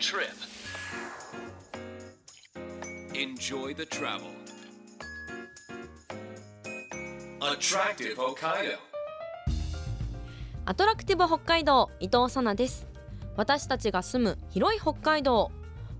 trip. Enjoy the travel. Attractive Hokkaido. アトラクティブ北海道伊藤さなです私たちが住む広い北海道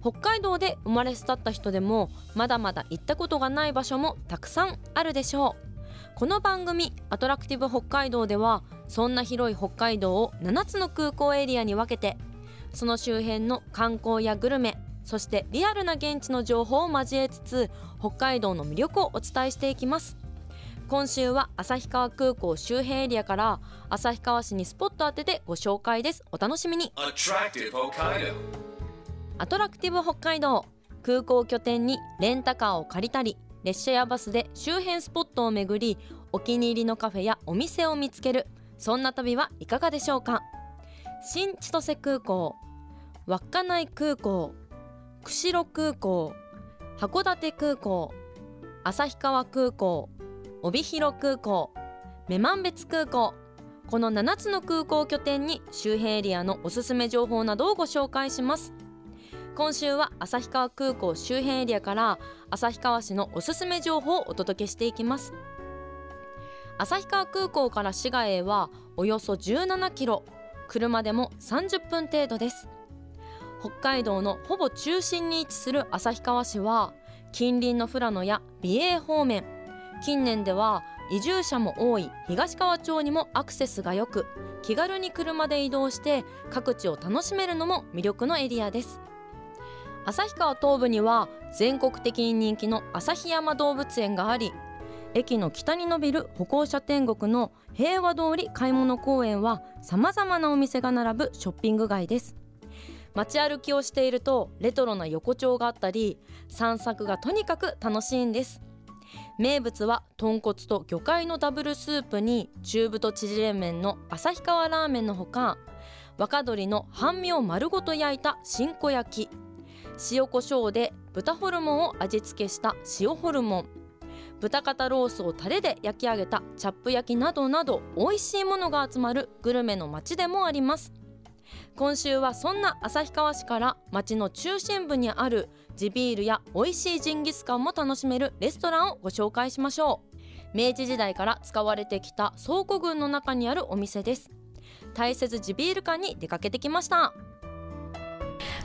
北海道で生まれ育った人でもまだまだ行ったことがない場所もたくさんあるでしょうこの番組アトラクティブ北海道ではそんな広い北海道を7つの空港エリアに分けてその周辺の観光やグルメそしてリアルな現地の情報を交えつつ北海道の魅力をお伝えしていきます。今週は旭川空港周辺エリアから旭川市にスポット当ててご紹介です。お楽しみに.アトラクティブ北海道。空港拠点にレンタカーを借りたり列車やバスで周辺スポットを巡りお気に入りのカフェやお店を見つける。そんな旅はいかがでしょうか？新千歳空港稚内空港釧路空港函館空港旭川空港帯広空港女満別空港この7つの空港拠点に周辺エリアのおすすめ情報などをご紹介します。今週は旭川空港周辺エリアから旭川市のおすすめ情報をお届けしていきます。旭川空港から市街へはおよそ17キロ車でも30分程度です。北海道のほぼ中心に位置する旭川市は近隣の富良野や美瑛方面近年では移住者も多い東川町にもアクセスが良く気軽に車で移動して各地を楽しめるのも魅力のエリアです。旭川東部には全国的に人気の旭山動物園があり駅の北に伸びる歩行者天国の平和通り買い物公園はさまざまなお店が並ぶショッピング街です。街歩きをしているとレトロな横丁があったり散策がとにかく楽しいんです。名物は豚骨と魚介のダブルスープに中太縮れ麺の旭川ラーメンのほか若鶏の半身を丸ごと焼いた新子焼き。塩コショウで豚ホルモンを味付けした塩ホルモン。豚肩ロースをタレで焼き上げたチャップ焼きなどなど美味しいものが集まるグルメの街でもあります。今週はそんな旭川市から町の中心部にある地ビールや美味しいジンギスカンも楽しめるレストランをご紹介しましょう。明治時代から使われてきた倉庫群の中にあるお店です。大切地ビール館に出かけてきました。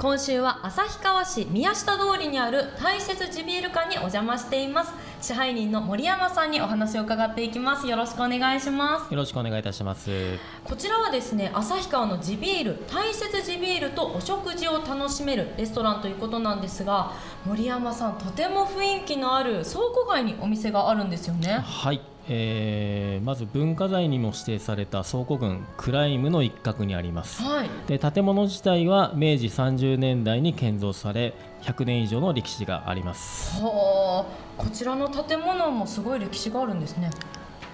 今週は旭川市宮下通りにある大切地ビール館にお邪魔しています。支配人の森山さんにお話を伺っていきます。よろしくお願いします。よろしくお願いいたします。こちらはですね旭川の地ビール大切地ビールとお食事を楽しめるレストランということなんですが森山さんとても雰囲気のある倉庫街にお店があるんですよね。はい、えーまず文化財にも指定された倉庫群クライムの一角にあります。はいで建物自体は明治30年代に建造され100年以上の歴史があります。はあこちらの建物もすごい歴史があるんですね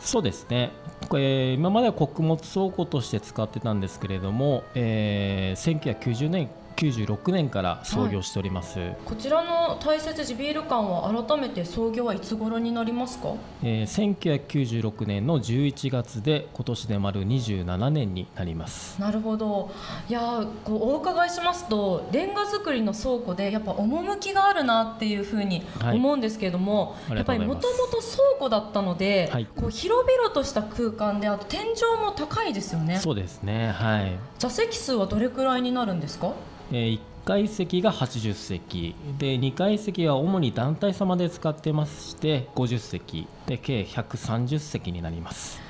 そうですね。これ今までは穀物倉庫として使ってたんですけれども、えー1990年96年から創業しております。こちらの大切地ビール館は改めて創業はいつ頃になりますか？えー1996年の11月で今年で丸27年になります。なるほどいやーこうお伺いしますとレンガ造りの倉庫でやっぱ趣があるなっていうふうにはい思うんですけれども、ありやっぱりもともと倉庫だったので、はいこう広々とした空間であと天井も高いですよねそうですね。はい。座席数はどれくらいになるんですか？えー1階席が80席。で2階席は主に団体様で使ってまして50席。で計130席になります。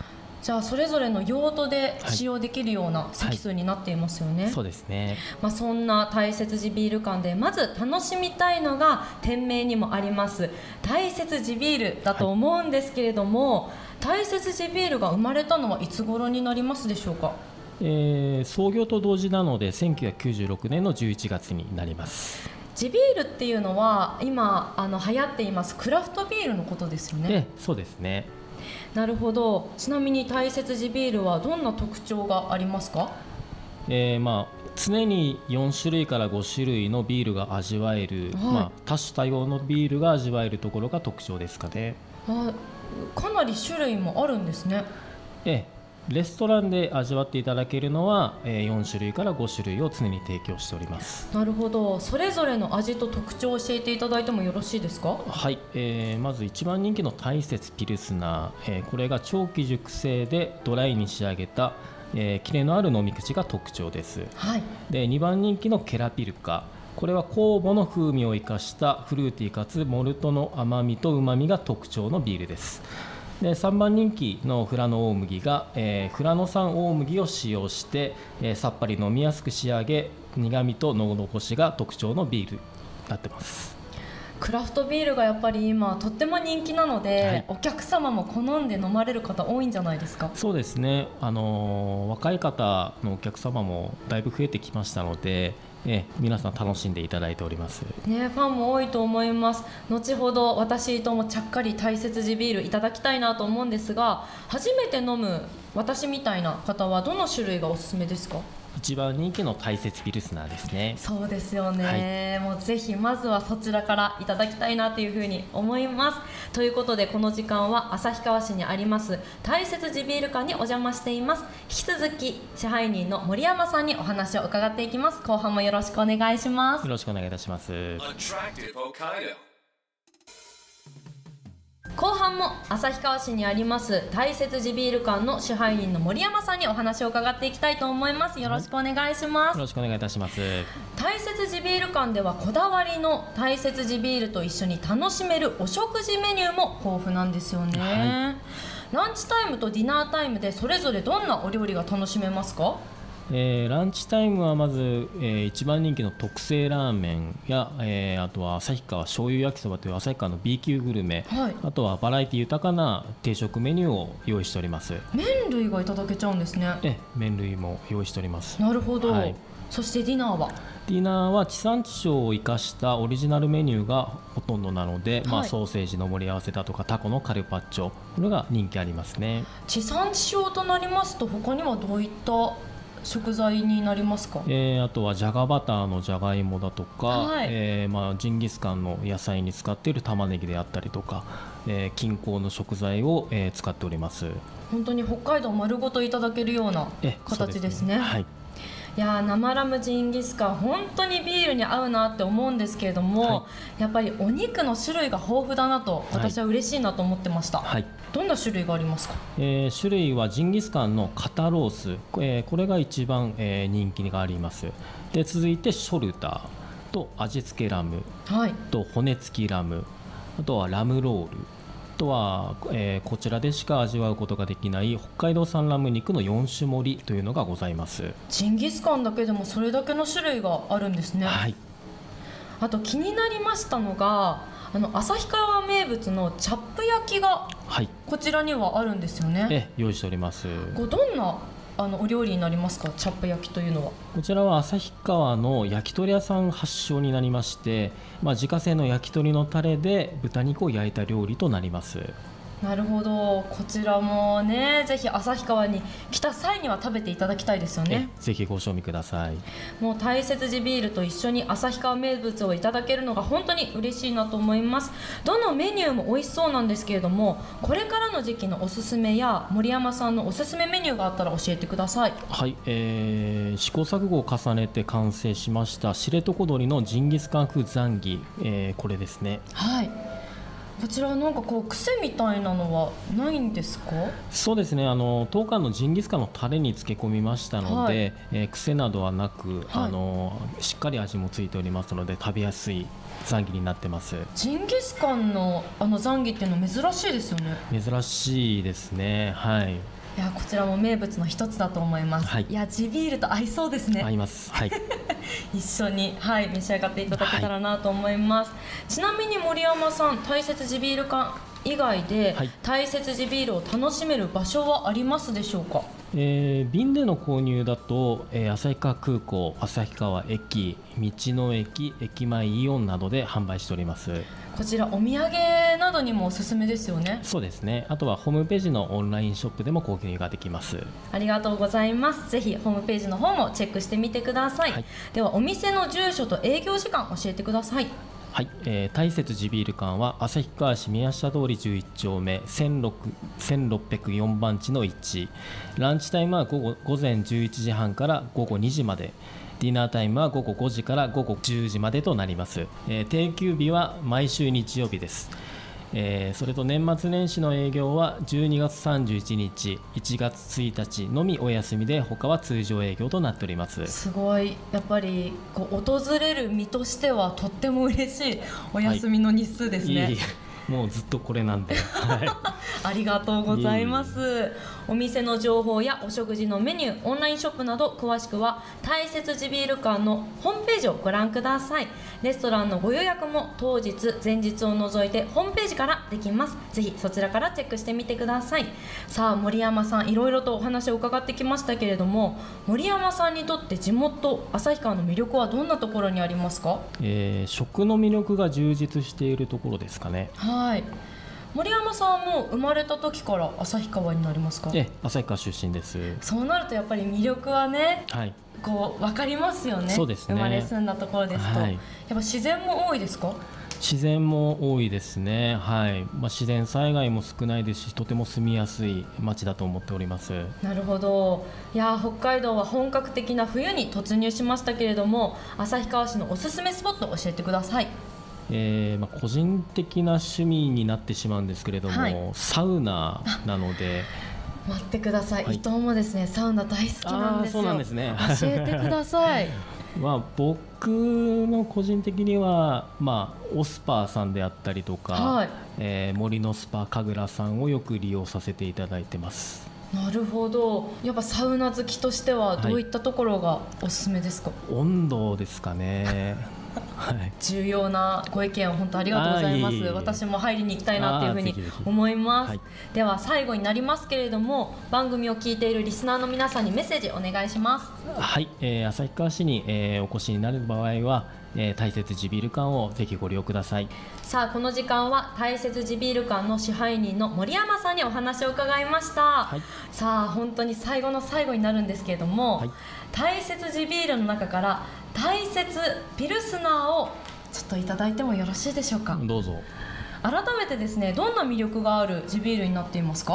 じゃあそれぞれの用途で使用できるような席数になっていますよね、そうですね。まあ、そんな大切地ビール館でまず楽しみたいのが店名にもあります。大切地ビールだと思うんですけれども、大切地ビールが生まれたのはいつ頃になりますでしょうか？えー創業と同時なので1996年の11月になります。地ビールっていうのは今あの流行っていますクラフトビールのことですよね？でそうですね。なるほど。ちなみに大切地ビールはどんな特徴がありますか？えーまあ常に4種類から5種類のビールが味わえる、はい。まあ、多種多様のビールが味わえるところが特徴ですかね。あかなり種類もあるんですね。ええレストランで味わっていただけるのは、えー4種類から5種類を常に提供しております。なるほど。それぞれの味と特徴を教えていただいてもよろしいですか？はい、えーまず一番人気の大雪ピルスナー、えーこれが長期熟成でドライに仕上げた、えーキレのある飲み口が特徴です。はい。で2番人気のケラピルカ。これは酵母の風味を生かしたフルーティーかつモルトの甘みとうまみが特徴のビールですで3番人気のフラノ大麦が、えーフラノ産大麦を使用して、えーさっぱり飲みやすく仕上げ苦みとのど越しが特徴のビールになってます。クラフトビールがやっぱり今とっても人気なので、はい。お客様も好んで飲まれる方多いんじゃないですか？そうですね、あのー若い方のお客様もだいぶ増えてきましたので、え皆さん楽しんでいただいております。ねファンも多いと思います。後ほど私ともちゃっかり大切地ビールいただきたいなと思うんですが初めて飲む私みたいな方はどの種類がおすすめですか？一番人気の大雪ピルスナーですね。そうですよね、もうぜひまずはそちらからいただきたいなというふうに思います。ということでこの時間は旭川市にあります大雪地ビール館にお邪魔しています。引き続き支配人の森山さんにお話を伺っていきます。後半もよろしくお願いします。よろしくお願いいたします。後半も旭川市にあります大雪地ビール館の支配人の森山さんにお話を伺っていきたいと思います。よろしくお願いします。よろしくお願いいたします。大雪地ビール館ではこだわりの大雪地ビールと一緒に楽しめるお食事メニューも豊富なんですよね、はランチタイムとディナータイムでそれぞれどんなお料理が楽しめますか？えーランチタイムはまず、えー一番人気の特製ラーメンや、えーあとは旭川醤油焼きそばという旭川の B 級グルメ、はいあとはバラエティ豊かな定食メニューを用意しております。麺類がいただけちゃうんですねえ麺類も用意しております。なるほど、はいそしてディナーは？ディナーは地産地消を生かしたオリジナルメニューがほとんどなので、まあ、はいソーセージの盛り合わせだとかタコのカルパッチョこれが人気ありますね。地産地消となりますと他にはどういった食材になりますか？えーあとはじゃがバターのじゃがいもだとか、はい。えーまあ、ジンギスカンの野菜に使っている玉ねぎであったりとか、えー近郊の食材を、えー使っております。本当に北海道丸ごといただけるようなえ形ですね。そうはい、いやー生ラムジンギスカン本当にビールに合うなって思うんですけれども、はやっぱりお肉の種類が豊富だなと私は嬉しいなと思ってました、はい。どんな種類がありますか？えー種類はジンギスカンの肩ロース、えーこれが一番、えー人気があります。で続いてショルダー。と味付けラム。はい。と骨付きラム。あとはラムロール。あとは、えーこちらでしか味わうことができない北海道産ラム肉の4種盛りというのがございます、ジンギスカンだけでもそれだけの種類があるんですね、はい。あと気になりましたのがあの旭川名物のチャップ焼きがはい。こちらにはあるんですよね。え用意しております。こうどんなあのお料理になりますか？チャップ焼きというのは。こちらは旭川の焼き鳥屋さん発祥になりまして、まあ、自家製の焼き鳥のタレで豚肉を焼いた料理となります。なるほど。こちらもねぜひ旭川に来た際には食べていただきたいですよえねぜひご賞味ください。もう大雪寺ビールと一緒に旭川名物をいただけるのが本当に嬉しいなと思います。どのメニューも美味しそうなんですけれどもこれからの時期のおすすめや森山さんのおすすめメニューがあったら教えてください。はい、えー試行錯誤を重ねて完成しました知床鶏のジンギスカン風ザンギ、えーこれですね。はいこちらなんかこう癖みたいなのはないんですか？そうですね。あの当館のジンギスカンのタレに漬け込みましたので、はい。えー癖などはなく、はい。あのしっかり味もついておりますので食べやすいザンギになってます。ジンギスカンのあのザンギっていうの珍しいですよね。珍しいですね。はいいやこちらも名物の一つだと思います、はい。や地ビールと合いそうですね。合います。はい。一緒に、はい、召し上がっていただけたらなと思います、ちなみに森山さん大雪地ビール館以外で、はい。大雪地ビールを楽しめる場所はありますでしょうか？えー便での購入だと、えー旭川空港旭川駅道の駅駅前イオンなどで販売しております。こちらお土産などにもおすすめですよね。そうですね。あとはホームページのオンラインショップでも購入ができます。ありがとうございます。ぜひホームページの方もチェックしてみてください、はい。ではお店の住所と営業時間教えてくださいはい、えー、大雪地ビール館は旭川市宮下通り11丁目1604番地の1ランチタイムは午後午前11時半から午後2時まで。ディナータイムは午後5時から午後10時までとなります、えー定休日は毎週日曜日です。えーそれと年末年始の営業は12月31日1月1日のみお休みで他は通常営業となっております。すごい。やっぱりこう訪れる身としてはとっても嬉しいお休みの日数ですね、い。えいえもうずっとこれなんで、はい、ありがとうございますお店の情報やお食事のメニューオンラインショップなど詳しくは大雪地ビール館のホームページをご覧ください。レストランのご予約も当日前日を除いてホームページからできます。ぜひそちらからチェックしてみてください。さあ森山さんいろいろとお話を伺ってきましたけれども森山さんにとって地元旭川の魅力はどんなところにありますか？えー食の魅力が充実しているところですかね。はい森山さんも生まれた時から旭川になりますか？え旭川出身です。そうなるとやっぱり魅力はねはい。こう分かりますよね。そうですね。生まれ住んだところですと、はい。やっぱ自然も多いですか？自然も多いですね。はい、まあ、自然災害も少ないですしとても住みやすい町だと思っております。なるほど。いやー北海道は本格的な冬に突入しましたけれども旭川市のおすすめスポット教えてくださいえーまあ、個人的な趣味になってしまうんですけれども、はい。サウナなので。待ってください、はい。伊藤もですねサウナ大好きなんですよ。そうなんですね。教えてください。まあ、僕の個人的には、まあ、オスパーさんであったりとか、はい。えー森のスパ神楽さんをよく利用させていただいてます。なるほど。やっぱサウナ好きとしてはどういったところがおすすめですか、温度ですかね。はい重要なご意見を本当ありがとうございます。あーい私も入りに行きたいなというふうに思います、はい。では最後になりますけれども番組を聞いているリスナーの皆さんにメッセージお願いします。はい、えー旭川市に、えーお越しになる場合は、えー大雪地ビール館をぜひご利用ください。さあこの時間は大雪地ビール館の支配人の森山さんにお話を伺いました、い。さあ本当に最後の最後になるんですけれども、はい。大雪地ビールの中から大雪ピルスナーをちょっといただいてもよろしいでしょうか、どうぞ。改めてですねどんな魅力がある地ビールになっていますか？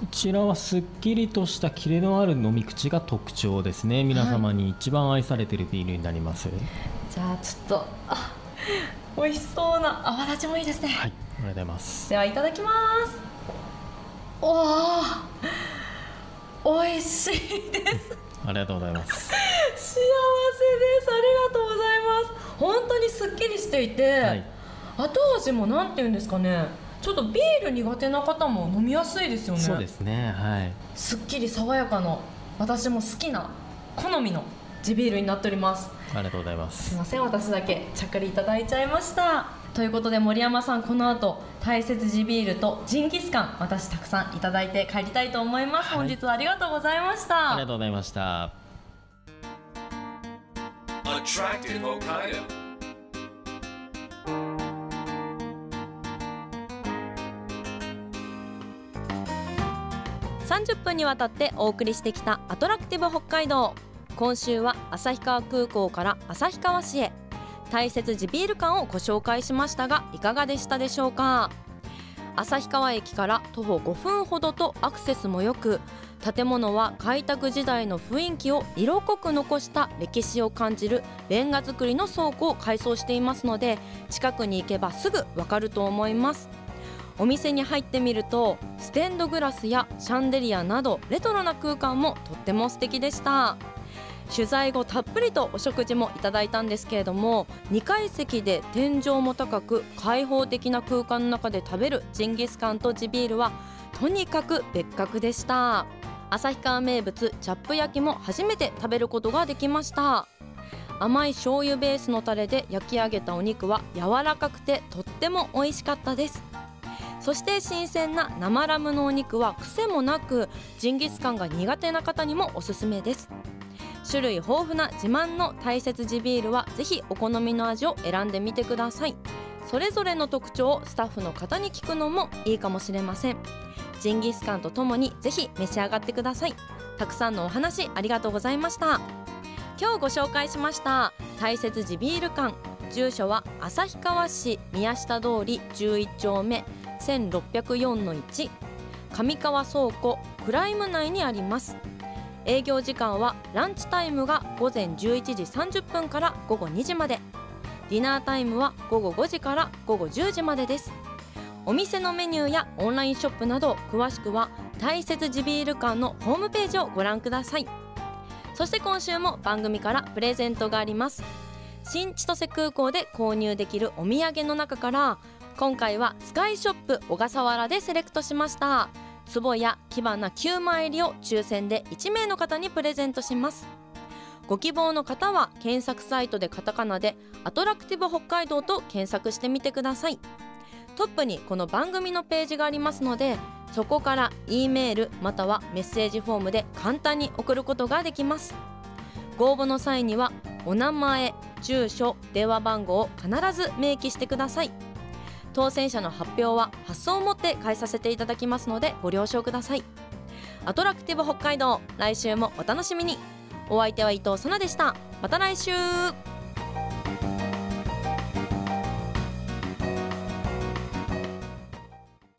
こちらはすっきりとしたキレのある飲み口が特徴ですね。皆様に一番愛されているビールになります。じゃあちょっとあ美味しそうな泡立ちもいいですね、はいありがとうございます。ではいただきます。おー美味しいです。ありがとうございます幸せです。ありがとうございます。本当にすっきりしていて、はい。後味もなんていうんですかね。ちょっとビール苦手な方も飲みやすいですよね。そうですね。はい。すっきり爽やかな私も好きな好みの地ビールになっております。ありがとうございます。すいません。私だけちゃりいただいちゃいました。ということで森山さんこの後大切地ビールとジンギスカン私たくさんいただいて帰りたいと思います、はい。本日はありがとうございました。ありがとうございました。Attractive Hokkaido. 30分にわたってお送りしてきたアトラクティブ北海道今週は旭川空港から旭川市へ大切地ビール館をご紹介しましたがいかがでしたでしょうか？旭川駅から徒歩5分ほどとアクセスも良く建物は開拓時代の雰囲気を色濃く残した歴史を感じるレンガ造りの倉庫を改装していますので近くに行けばすぐわかると思います。お店に入ってみるとステンドグラスやシャンデリアなどレトロな空間もとっても素敵でした。取材後たっぷりとお食事もいただいたんですけれども2階席で天井も高く開放的な空間の中で食べるジンギスカンと地ビールはとにかく別格でした。旭川名物チャップ焼きも初めて食べることができました。甘い醤油ベースのタレで焼き上げたお肉は柔らかくてとっても美味しかったです。そして新鮮な生ラムのお肉は癖もなくジンギスカンが苦手な方にもおすすめです。種類豊富な自慢の大切地ビールはぜひお好みの味を選んでみてください。それぞれの特徴をスタッフの方に聞くのもいいかもしれません。ジンギスカンとともにぜひ召し上がってください。たくさんのお話ありがとうございました。今日ご紹介しました大切地ビール館。住所は旭川市宮下通り11丁目1604の1上川倉庫クライム内にあります。営業時間はランチタイムが午前11時30分から午後2時まで。ディナータイムは午後5時から午後10時までです。お店のメニューやオンラインショップなど詳しくは大切地ビール館のホームページをご覧ください。そして今週も番組からプレゼントがあります。新千歳空港で購入できるお土産の中から今回はスカイショップ小笠原でセレクトしました。壺や火花9枚入りを抽選で1名の方にプレゼントします。ご希望の方は検索サイトでカタカナでアトラクティブ北海道と検索してみてください。トップにこの番組のページがありますのでそこから E メールまたはメッセージフォームで簡単に送ることができます。ご応募の際にはお名前住所電話番号を必ず明記してください。当選者の発表は発送をもって返させていただきますのでご了承ください。アトラクティブ北海道来週もお楽しみに。お相手は伊藤さなでした。また来週。